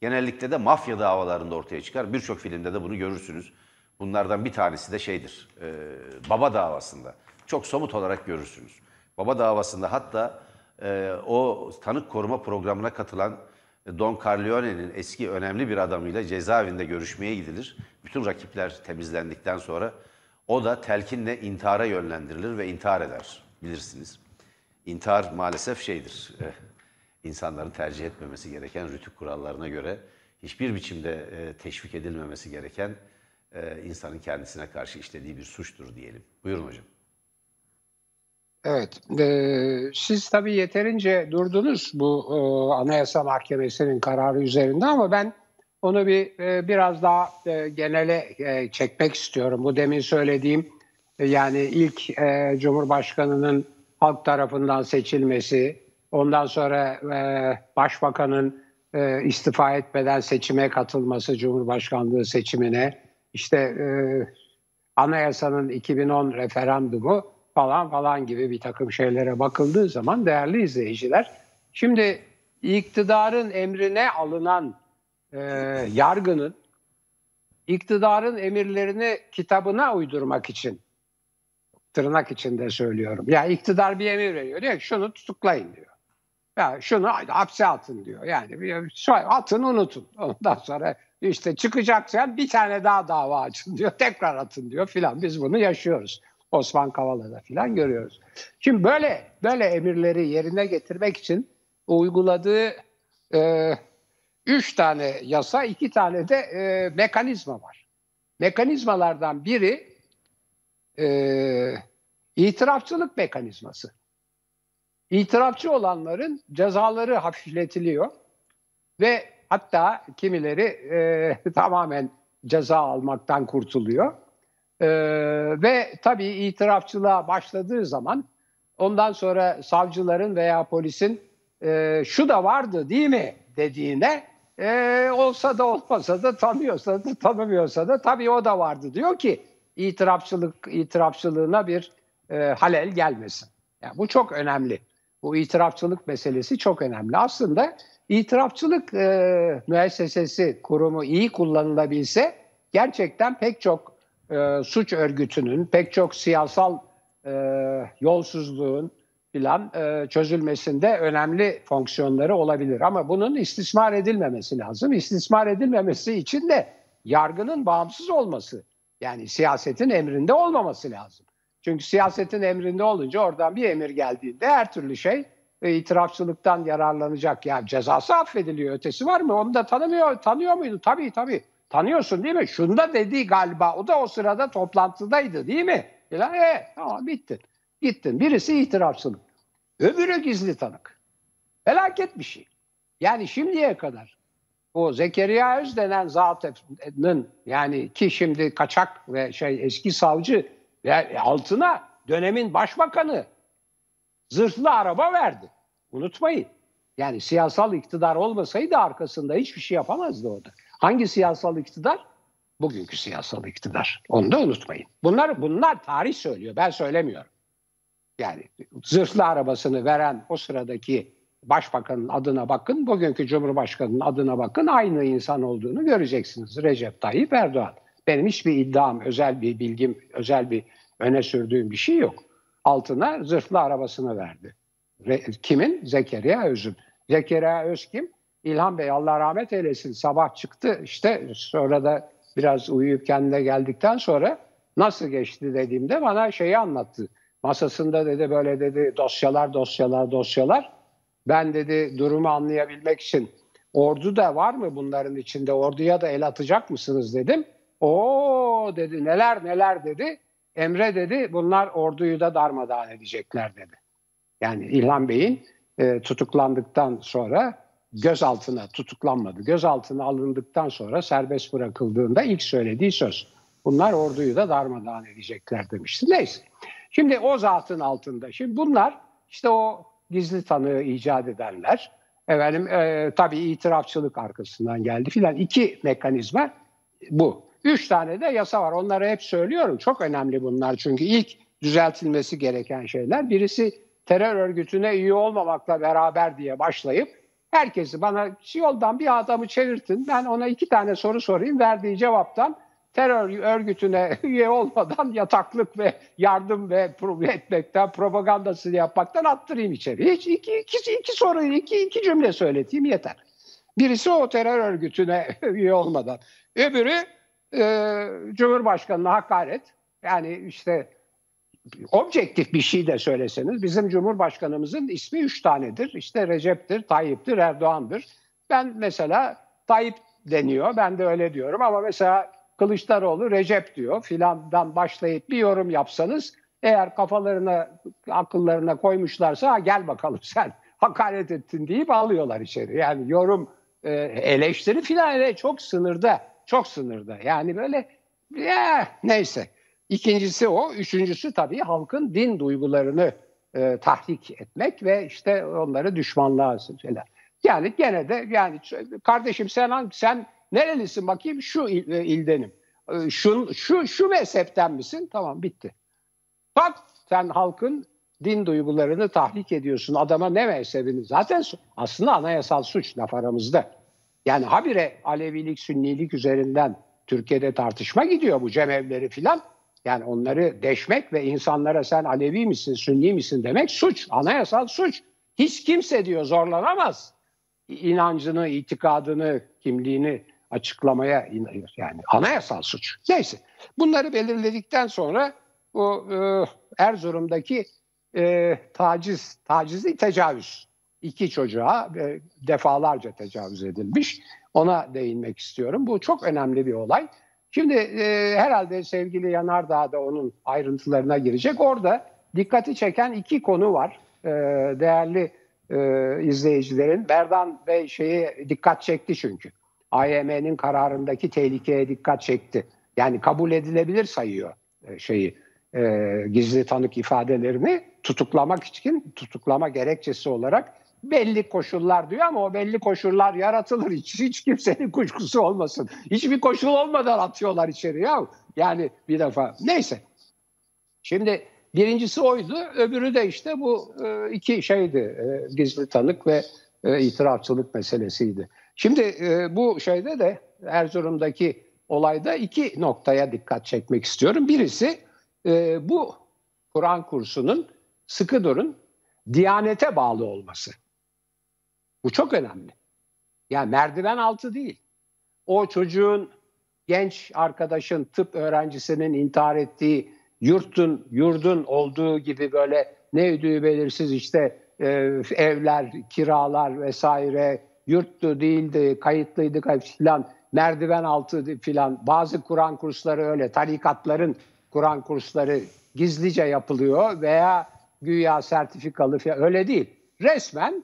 Genellikle de mafya davalarında ortaya çıkar. Birçok filmde de bunu görürsünüz. Bunlardan bir tanesi de şeydir, e, Baba davasında. Çok somut olarak görürsünüz. Baba davasında hatta e, o tanık koruma programına katılan Don Corleone'nin eski önemli bir adamıyla cezaevinde görüşmeye gidilir. Bütün rakipler temizlendikten sonra o da telkinle intihara yönlendirilir ve intihar eder bilirsiniz. İntihar maalesef şeydir, e, insanların tercih etmemesi gereken rütük kurallarına göre hiçbir biçimde e, teşvik edilmemesi gereken e, insanın kendisine karşı işlediği bir suçtur diyelim. Buyurun hocam. Evet, e, siz tabii yeterince durdunuz bu e, Anayasa Mahkemesi'nin kararı üzerinde ama ben onu bir e, biraz daha e, genele e, çekmek istiyorum. Bu demin söylediğim e, yani ilk e, Cumhurbaşkanı'nın halk tarafından seçilmesi, Ondan sonra e, başbakanın e, istifa etmeden seçime katılması, Cumhurbaşkanlığı seçimine, işte e, anayasanın 2010 referandumu falan falan gibi bir takım şeylere bakıldığı zaman değerli izleyiciler, şimdi iktidarın emrine alınan e, yargının iktidarın emirlerini kitabına uydurmak için tırnak içinde söylüyorum. Ya yani iktidar bir emir veriyor. Diyor ki şunu tutuklayın diyor. Ya şunu hapse atın diyor. Yani bir atın unutun. Ondan sonra işte çıkacaksan bir tane daha dava açın diyor. Tekrar atın diyor filan. Biz bunu yaşıyoruz. Osman Kavala'da filan görüyoruz. Şimdi böyle böyle emirleri yerine getirmek için uyguladığı e, üç tane yasa, iki tane de e, mekanizma var. Mekanizmalardan biri e, itirafçılık mekanizması. İtirafçı olanların cezaları hafifletiliyor ve hatta kimileri e, tamamen ceza almaktan kurtuluyor. E, ve tabii itirafçılığa başladığı zaman ondan sonra savcıların veya polisin e, şu da vardı değil mi dediğine e, olsa da olmasa da tanıyorsa da tanımıyorsa da tabii o da vardı diyor ki itirafçılık itirafçılığına bir e, halel gelmesin. Yani bu çok önemli. Bu itirafçılık meselesi çok önemli. Aslında itirafçılık e, müessesesi, kurumu iyi kullanılabilse gerçekten pek çok e, suç örgütünün, pek çok siyasal e, yolsuzluğun filan e, çözülmesinde önemli fonksiyonları olabilir. Ama bunun istismar edilmemesi lazım. İstismar edilmemesi için de yargının bağımsız olması, yani siyasetin emrinde olmaması lazım. Çünkü siyasetin emrinde olunca oradan bir emir geldiğinde her türlü şey e, itirafçılıktan yararlanacak. Ya cezası affediliyor. Ötesi var mı? Onu da tanımıyor. Tanıyor muydu? Tabii tabii. Tanıyorsun değil mi? Şunda dedi galiba. O da o sırada toplantıdaydı değil mi? Ya, e, tamam bittin. Gittin. Birisi itirafçılık. Öbürü gizli tanık. Felaket bir şey. Yani şimdiye kadar o Zekeriya Öz denen zatının yani ki şimdi kaçak ve şey eski savcı ve altına dönemin başbakanı zırhlı araba verdi. Unutmayın. Yani siyasal iktidar olmasaydı arkasında hiçbir şey yapamazdı orada. Hangi siyasal iktidar? Bugünkü siyasal iktidar. Onu da unutmayın. Bunlar bunlar tarih söylüyor. Ben söylemiyorum. Yani zırhlı arabasını veren o sıradaki başbakanın adına bakın, bugünkü cumhurbaşkanının adına bakın aynı insan olduğunu göreceksiniz. Recep Tayyip Erdoğan. Benim hiçbir iddiam, özel bir bilgim, özel bir öne sürdüğüm bir şey yok. Altına zırhlı arabasını verdi. Kimin? Zekeriya Öz'ün. Zekeriya Öz kim? İlhan Bey Allah rahmet eylesin sabah çıktı işte sonra da biraz uyuyup kendine geldikten sonra nasıl geçti dediğimde bana şeyi anlattı. Masasında dedi böyle dedi dosyalar dosyalar dosyalar. Ben dedi durumu anlayabilmek için ordu da var mı bunların içinde orduya da el atacak mısınız dedim. O dedi neler neler dedi. Emre dedi bunlar orduyu da darmadağın edecekler dedi. Yani İlhan Bey'in e, tutuklandıktan sonra gözaltına tutuklanmadı. Gözaltına alındıktan sonra serbest bırakıldığında ilk söylediği söz. Bunlar orduyu da darmadağın edecekler demişti. Neyse. Şimdi o zatın altında. Şimdi bunlar işte o gizli tanığı icat edenler. Efendim e, tabii itirafçılık arkasından geldi filan. iki mekanizma bu. Üç tane de yasa var. Onları hep söylüyorum. Çok önemli bunlar çünkü ilk düzeltilmesi gereken şeyler. Birisi terör örgütüne üye olmamakla beraber diye başlayıp herkesi bana yoldan bir adamı çevirtin. Ben ona iki tane soru sorayım. Verdiği cevaptan terör örgütüne üye olmadan yataklık ve yardım ve etmekten, propagandasını yapmaktan attırayım içeri. Hiç iki, iki, iki soru, iki, iki cümle söyleteyim yeter. Birisi o terör örgütüne üye olmadan. Öbürü e, Cumhurbaşkanı'na hakaret. Yani işte objektif bir şey de söyleseniz bizim Cumhurbaşkanımızın ismi üç tanedir. İşte Recep'tir, Tayyip'tir, Erdoğan'dır. Ben mesela Tayyip deniyor, ben de öyle diyorum ama mesela Kılıçdaroğlu Recep diyor filandan başlayıp bir yorum yapsanız eğer kafalarına, akıllarına koymuşlarsa gel bakalım sen hakaret ettin deyip alıyorlar içeri. Yani yorum, e, eleştiri filan çok sınırda, çok sınırda. Yani böyle ya, neyse. İkincisi o. Üçüncüsü tabii halkın din duygularını e, tahrik etmek ve işte onları düşmanlığa şeyler. Yani gene de yani kardeşim sen sen nerelisin bakayım şu il, e, ildenim. E, şu, şu, şu mezhepten misin? Tamam bitti. Bak sen halkın din duygularını tahrik ediyorsun. Adama ne mezhebini? Zaten aslında anayasal suç laf aramızda. Yani habire Alevilik, Sünnilik üzerinden Türkiye'de tartışma gidiyor bu cemevleri filan. Yani onları deşmek ve insanlara sen Alevi misin, Sünni misin demek suç, anayasal suç. Hiç kimse diyor zorlanamaz. İnancını, itikadını, kimliğini açıklamaya inanıyor. Yani anayasal suç. Neyse. Bunları belirledikten sonra bu e, Erzurum'daki e, taciz, tacizli tecavüz. iki çocuğa e, defalarca tecavüz edilmiş. Ona değinmek istiyorum. Bu çok önemli bir olay. Şimdi e, herhalde sevgili Yanardağ da onun ayrıntılarına girecek. Orada dikkati çeken iki konu var. E, değerli e, izleyicilerin. Berdan Bey şeyi dikkat çekti çünkü. AYM'nin kararındaki tehlikeye dikkat çekti. Yani kabul edilebilir sayıyor e, şeyi e, gizli tanık ifadelerini tutuklamak için tutuklama gerekçesi olarak belli koşullar diyor ama o belli koşullar yaratılır. Hiç, hiç kimsenin kuşkusu olmasın. Hiçbir koşul olmadan atıyorlar içeri ya. Yani bir defa. Neyse. Şimdi birincisi oydu. Öbürü de işte bu e, iki şeydi. E, gizli tanık ve itirafçılık meselesiydi. Şimdi bu şeyde de Erzurum'daki olayda iki noktaya dikkat çekmek istiyorum. Birisi bu Kur'an kursunun sıkı durun Diyanete bağlı olması. Bu çok önemli. Yani merdiven altı değil. O çocuğun genç arkadaşın tıp öğrencisinin intihar ettiği yurtun yurdun olduğu gibi böyle ne ödüğü belirsiz işte e, evler, kiralar vesaire yurttu değildi, kayıtlıydı filan merdiven altı filan bazı Kur'an kursları öyle tarikatların Kur'an kursları gizlice yapılıyor veya güya sertifikalı falan öyle değil. Resmen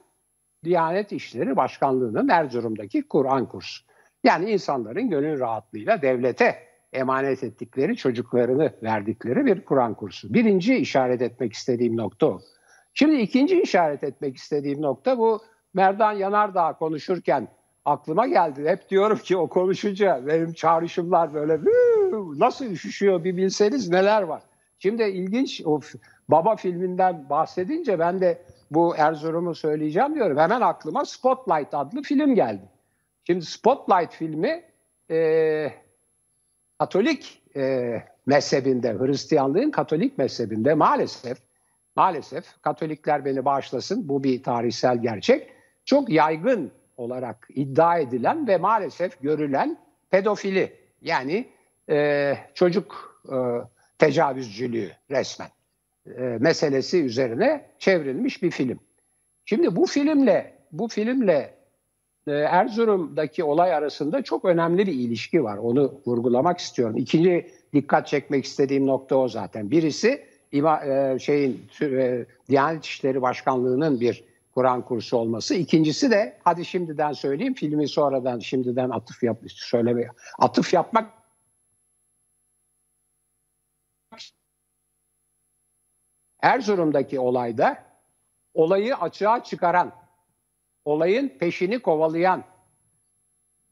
Diyanet İşleri Başkanlığı'nın Erzurum'daki Kur'an kursu. Yani insanların gönül rahatlığıyla devlete emanet ettikleri çocuklarını verdikleri bir Kur'an kursu. Birinci işaret etmek istediğim nokta o. Şimdi ikinci işaret etmek istediğim nokta bu Merdan Yanardağ konuşurken aklıma geldi. Hep diyorum ki o konuşunca benim çağrışımlar böyle nasıl üşüşüyor bir bilseniz neler var. Şimdi ilginç o Baba filminden bahsedince ben de bu Erzurum'u söyleyeceğim diyorum. Hemen aklıma Spotlight adlı film geldi. Şimdi Spotlight filmi e, Katolik e, mezhebinde, Hristiyanlığın Katolik mezhebinde maalesef, maalesef Katolikler beni bağışlasın bu bir tarihsel gerçek. Çok yaygın olarak iddia edilen ve maalesef görülen pedofili yani e, çocuk e, tecavüzcülüğü resmen e, meselesi üzerine çevrilmiş bir film. Şimdi bu filmle bu filmle e, Erzurum'daki olay arasında çok önemli bir ilişki var. Onu vurgulamak istiyorum. İkinci dikkat çekmek istediğim nokta o zaten. Birisi ima, e, şeyin e, Diyanet İşleri Başkanlığı'nın bir Kur'an kursu olması. İkincisi de hadi şimdiden söyleyeyim filmi sonradan şimdiden atıf yap söyleme atıf yapmak Erzurum'daki olayda olayı açığa çıkaran, olayın peşini kovalayan,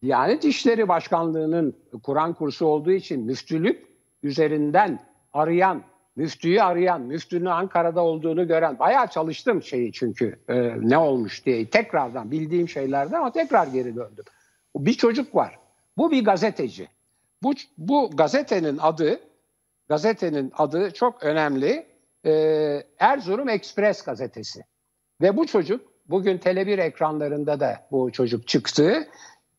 Diyanet İşleri Başkanlığı'nın Kur'an kursu olduğu için müftülük üzerinden arayan, müftüyü arayan, müftünün Ankara'da olduğunu gören, bayağı çalıştım şeyi çünkü e, ne olmuş diye tekrardan bildiğim şeylerden ama tekrar geri döndüm. Bir çocuk var. Bu bir gazeteci. Bu, bu gazetenin adı, gazetenin adı çok önemli e, Erzurum Express gazetesi. Ve bu çocuk bugün Tele1 ekranlarında da bu çocuk çıktı.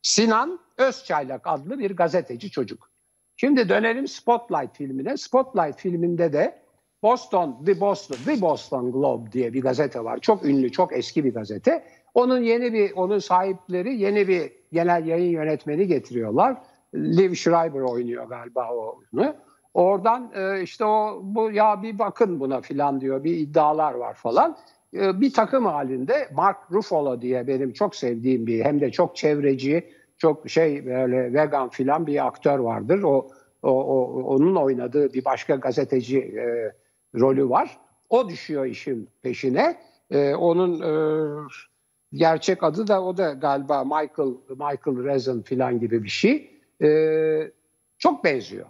Sinan Özçaylak adlı bir gazeteci çocuk. Şimdi dönelim Spotlight filmine. Spotlight filminde de Boston, The Boston, The Boston Globe diye bir gazete var. Çok ünlü, çok eski bir gazete. Onun yeni bir, onun sahipleri yeni bir genel yayın yönetmeni getiriyorlar. Liv Schreiber oynuyor galiba onu. Oradan e, işte o bu ya bir bakın buna filan diyor bir iddialar var falan. E, bir takım halinde Mark Ruffalo diye benim çok sevdiğim bir hem de çok çevreci, çok şey böyle vegan filan bir aktör vardır. O, o, o onun oynadığı bir başka gazeteci e, rolü var. O düşüyor işin peşine. E, onun e, gerçek adı da o da galiba Michael Michael Rezen filan gibi bir şey. E, çok benziyor.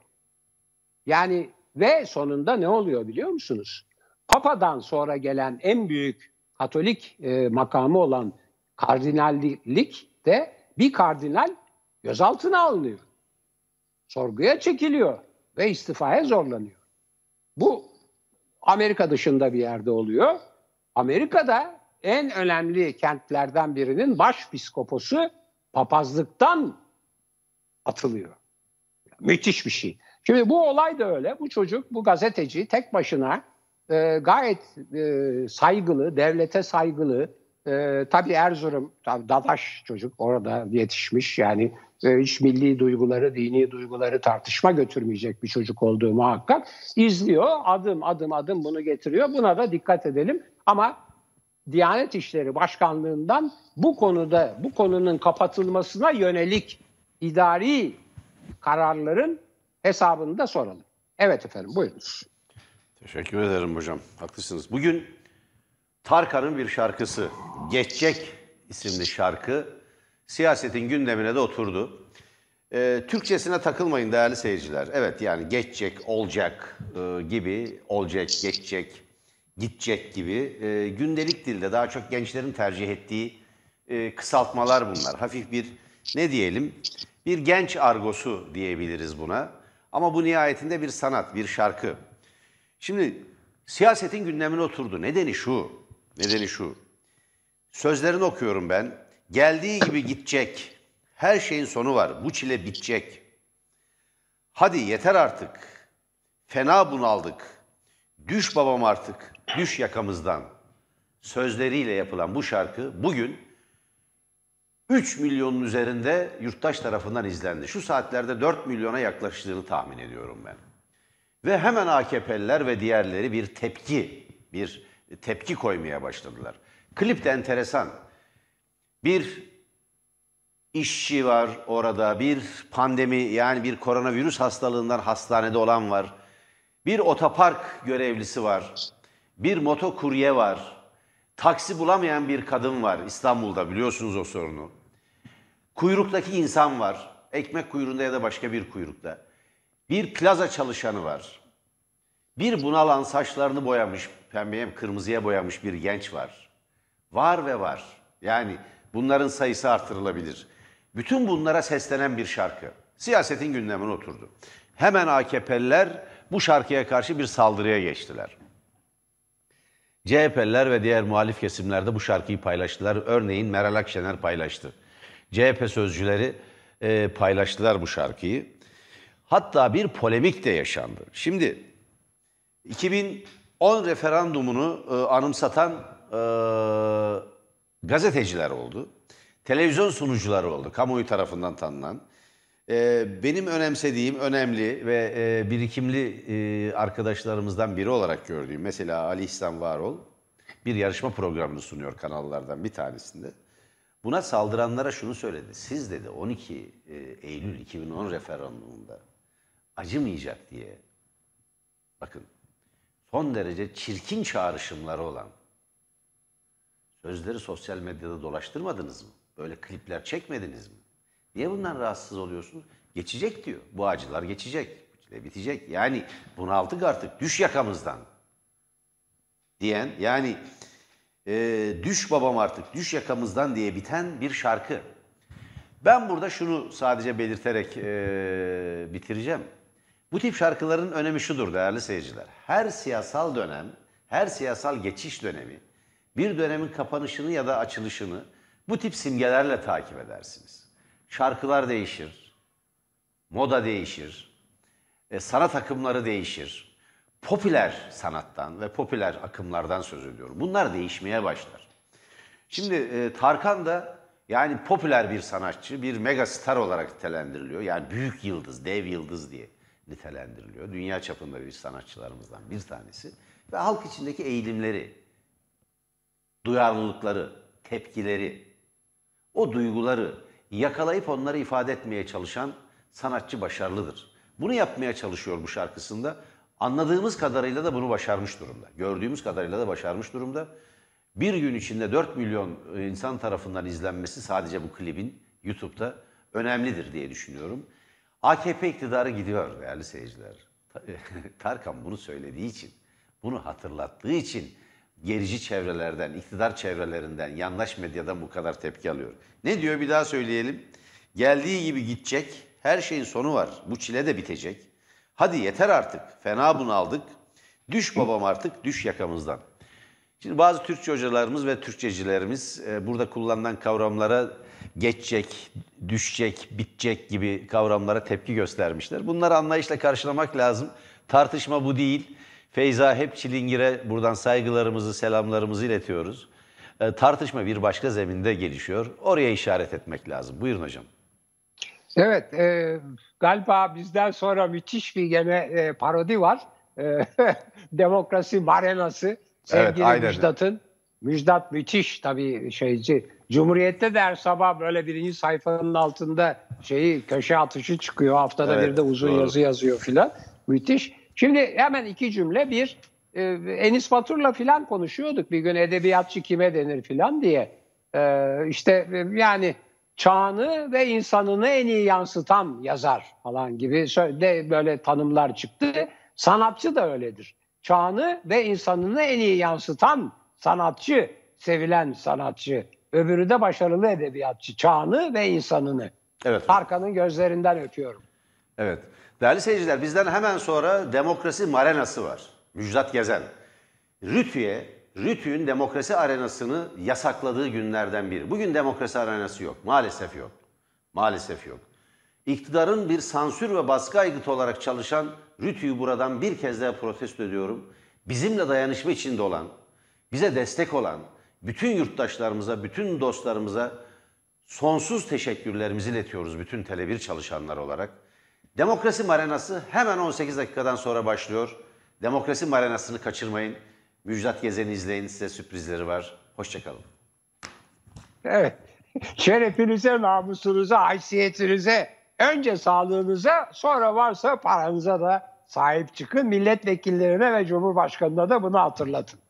Yani ve sonunda ne oluyor biliyor musunuz? Papa'dan sonra gelen en büyük Katolik e, makamı olan kardinallik de bir kardinal gözaltına alınıyor. Sorguya çekiliyor ve istifaya zorlanıyor. Bu Amerika dışında bir yerde oluyor. Amerika'da en önemli kentlerden birinin başpiskoposu papazlıktan atılıyor. Müthiş bir şey. Şimdi bu olay da öyle. Bu çocuk, bu gazeteci tek başına e, gayet e, saygılı, devlete saygılı. E, tabii Erzurum, tabii Dadaş çocuk orada yetişmiş. Yani e, hiç milli duyguları, dini duyguları tartışma götürmeyecek bir çocuk olduğu muhakkak. İzliyor, adım adım adım bunu getiriyor. Buna da dikkat edelim. Ama Diyanet İşleri Başkanlığı'ndan bu konuda, bu konunun kapatılmasına yönelik idari kararların hesabını da soralım. Evet efendim buyurunuz. Teşekkür ederim hocam. Haklısınız. Bugün Tarkan'ın bir şarkısı Geçecek isimli şarkı siyasetin gündemine de oturdu. Ee, Türkçesine takılmayın değerli seyirciler. Evet yani geçecek, olacak e, gibi, olacak, geçecek, gidecek gibi e, gündelik dilde daha çok gençlerin tercih ettiği e, kısaltmalar bunlar. Hafif bir ne diyelim bir genç argosu diyebiliriz buna. Ama bu nihayetinde bir sanat, bir şarkı. Şimdi siyasetin gündemine oturdu. Nedeni şu, nedeni şu. Sözlerini okuyorum ben. Geldiği gibi gidecek. Her şeyin sonu var. Bu çile bitecek. Hadi yeter artık. Fena bunaldık. Düş babam artık. Düş yakamızdan. Sözleriyle yapılan bu şarkı bugün 3 milyonun üzerinde yurttaş tarafından izlendi. Şu saatlerde 4 milyona yaklaştığını tahmin ediyorum ben. Ve hemen AKP'liler ve diğerleri bir tepki, bir tepki koymaya başladılar. Klip de enteresan. Bir işçi var orada, bir pandemi yani bir koronavirüs hastalığından hastanede olan var. Bir otopark görevlisi var. Bir motokurye var. Taksi bulamayan bir kadın var İstanbul'da biliyorsunuz o sorunu. Kuyruktaki insan var. Ekmek kuyruğunda ya da başka bir kuyrukta. Bir plaza çalışanı var. Bir bunalan saçlarını boyamış, pembeye kırmızıya boyamış bir genç var. Var ve var. Yani bunların sayısı artırılabilir. Bütün bunlara seslenen bir şarkı. Siyasetin gündemine oturdu. Hemen AKP'liler bu şarkıya karşı bir saldırıya geçtiler. CHP'liler ve diğer muhalif kesimlerde bu şarkıyı paylaştılar. Örneğin Meral Akşener paylaştı. CHP sözcüleri e, paylaştılar bu şarkıyı. Hatta bir polemik de yaşandı. Şimdi 2010 referandumunu e, anımsatan e, gazeteciler oldu. Televizyon sunucuları oldu, kamuoyu tarafından tanınan. E, benim önemsediğim, önemli ve e, birikimli e, arkadaşlarımızdan biri olarak gördüğüm mesela Ali İhsan Varol bir yarışma programını sunuyor kanallardan bir tanesinde. Buna saldıranlara şunu söyledi. Siz dedi 12 e, Eylül 2010 referandumunda acımayacak diye bakın son derece çirkin çağrışımları olan sözleri sosyal medyada dolaştırmadınız mı? Böyle klipler çekmediniz mi? Niye bundan rahatsız oluyorsunuz? Geçecek diyor. Bu acılar geçecek. Bitecek. Yani bunaltık artık. Düş yakamızdan. Diyen yani e, düş babam artık düş yakamızdan diye biten bir şarkı. Ben burada şunu sadece belirterek e, bitireceğim. Bu tip şarkıların önemi şudur değerli seyirciler. Her siyasal dönem, her siyasal geçiş dönemi bir dönemin kapanışını ya da açılışını bu tip simgelerle takip edersiniz. Şarkılar değişir, moda değişir, e, sanat akımları değişir. Popüler sanattan ve popüler akımlardan söz ediyorum. Bunlar değişmeye başlar. Şimdi e, Tarkan da yani popüler bir sanatçı, bir mega star olarak nitelendiriliyor. Yani büyük yıldız, dev yıldız diye nitelendiriliyor. Dünya çapında bir sanatçılarımızdan bir tanesi. Ve halk içindeki eğilimleri, duyarlılıkları, tepkileri, o duyguları yakalayıp onları ifade etmeye çalışan sanatçı başarılıdır. Bunu yapmaya çalışıyor bu şarkısında. Anladığımız kadarıyla da bunu başarmış durumda. Gördüğümüz kadarıyla da başarmış durumda. Bir gün içinde 4 milyon insan tarafından izlenmesi sadece bu klibin YouTube'da önemlidir diye düşünüyorum. AKP iktidarı gidiyor değerli seyirciler. Tarkan bunu söylediği için, bunu hatırlattığı için gerici çevrelerden, iktidar çevrelerinden, yandaş medyadan bu kadar tepki alıyor. Ne diyor bir daha söyleyelim. Geldiği gibi gidecek, her şeyin sonu var. Bu çile de bitecek. Hadi yeter artık, fena bunaldık. Düş babam artık, düş yakamızdan. Şimdi bazı Türkçe hocalarımız ve Türkçecilerimiz e, burada kullanılan kavramlara geçecek, düşecek, bitecek gibi kavramlara tepki göstermişler. Bunları anlayışla karşılamak lazım. Tartışma bu değil. Feyza hep Çilingir'e buradan saygılarımızı, selamlarımızı iletiyoruz. E, tartışma bir başka zeminde gelişiyor. Oraya işaret etmek lazım. Buyurun hocam. Evet, e, galiba bizden sonra müthiş bir gene e, parodi var. E, Demokrasi Marenası. Sevgili evet, Müjdat'ın. Müjdat müthiş tabii şeyci. Cumhuriyet'te de her sabah böyle birinci sayfanın altında şeyi köşe atışı çıkıyor. Haftada evet, bir de uzun doğru. yazı yazıyor filan. Müthiş. Şimdi hemen iki cümle. Bir, e, Enis Batur'la filan konuşuyorduk bir gün edebiyatçı kime denir filan diye. E, işte e, yani çağını ve insanını en iyi yansıtan yazar falan gibi de böyle tanımlar çıktı. Sanatçı da öyledir. Çağını ve insanını en iyi yansıtan sanatçı, sevilen sanatçı. Öbürü de başarılı edebiyatçı. Çağını ve insanını. Evet. Tarkan'ın gözlerinden öpüyorum. Evet. Değerli seyirciler bizden hemen sonra demokrasi marenası var. Müjdat Gezen. Rütü'ye, Rütü'nün demokrasi arenasını yasakladığı günlerden biri. Bugün demokrasi arenası yok. Maalesef yok. Maalesef yok. İktidarın bir sansür ve baskı aygıtı olarak çalışan Rütü'yü buradan bir kez daha protesto ediyorum. Bizimle dayanışma içinde olan, bize destek olan bütün yurttaşlarımıza, bütün dostlarımıza sonsuz teşekkürlerimizi iletiyoruz bütün Tele1 çalışanlar olarak. Demokrasi Marenası hemen 18 dakikadan sonra başlıyor. Demokrasi Marenası'nı kaçırmayın. Müjdat Gezen'i izleyin. Size sürprizleri var. Hoşçakalın. Evet. Şerefinize, namusunuza, haysiyetinize, önce sağlığınıza, sonra varsa paranıza da sahip çıkın. Milletvekillerine ve Cumhurbaşkanı'na da bunu hatırlatın.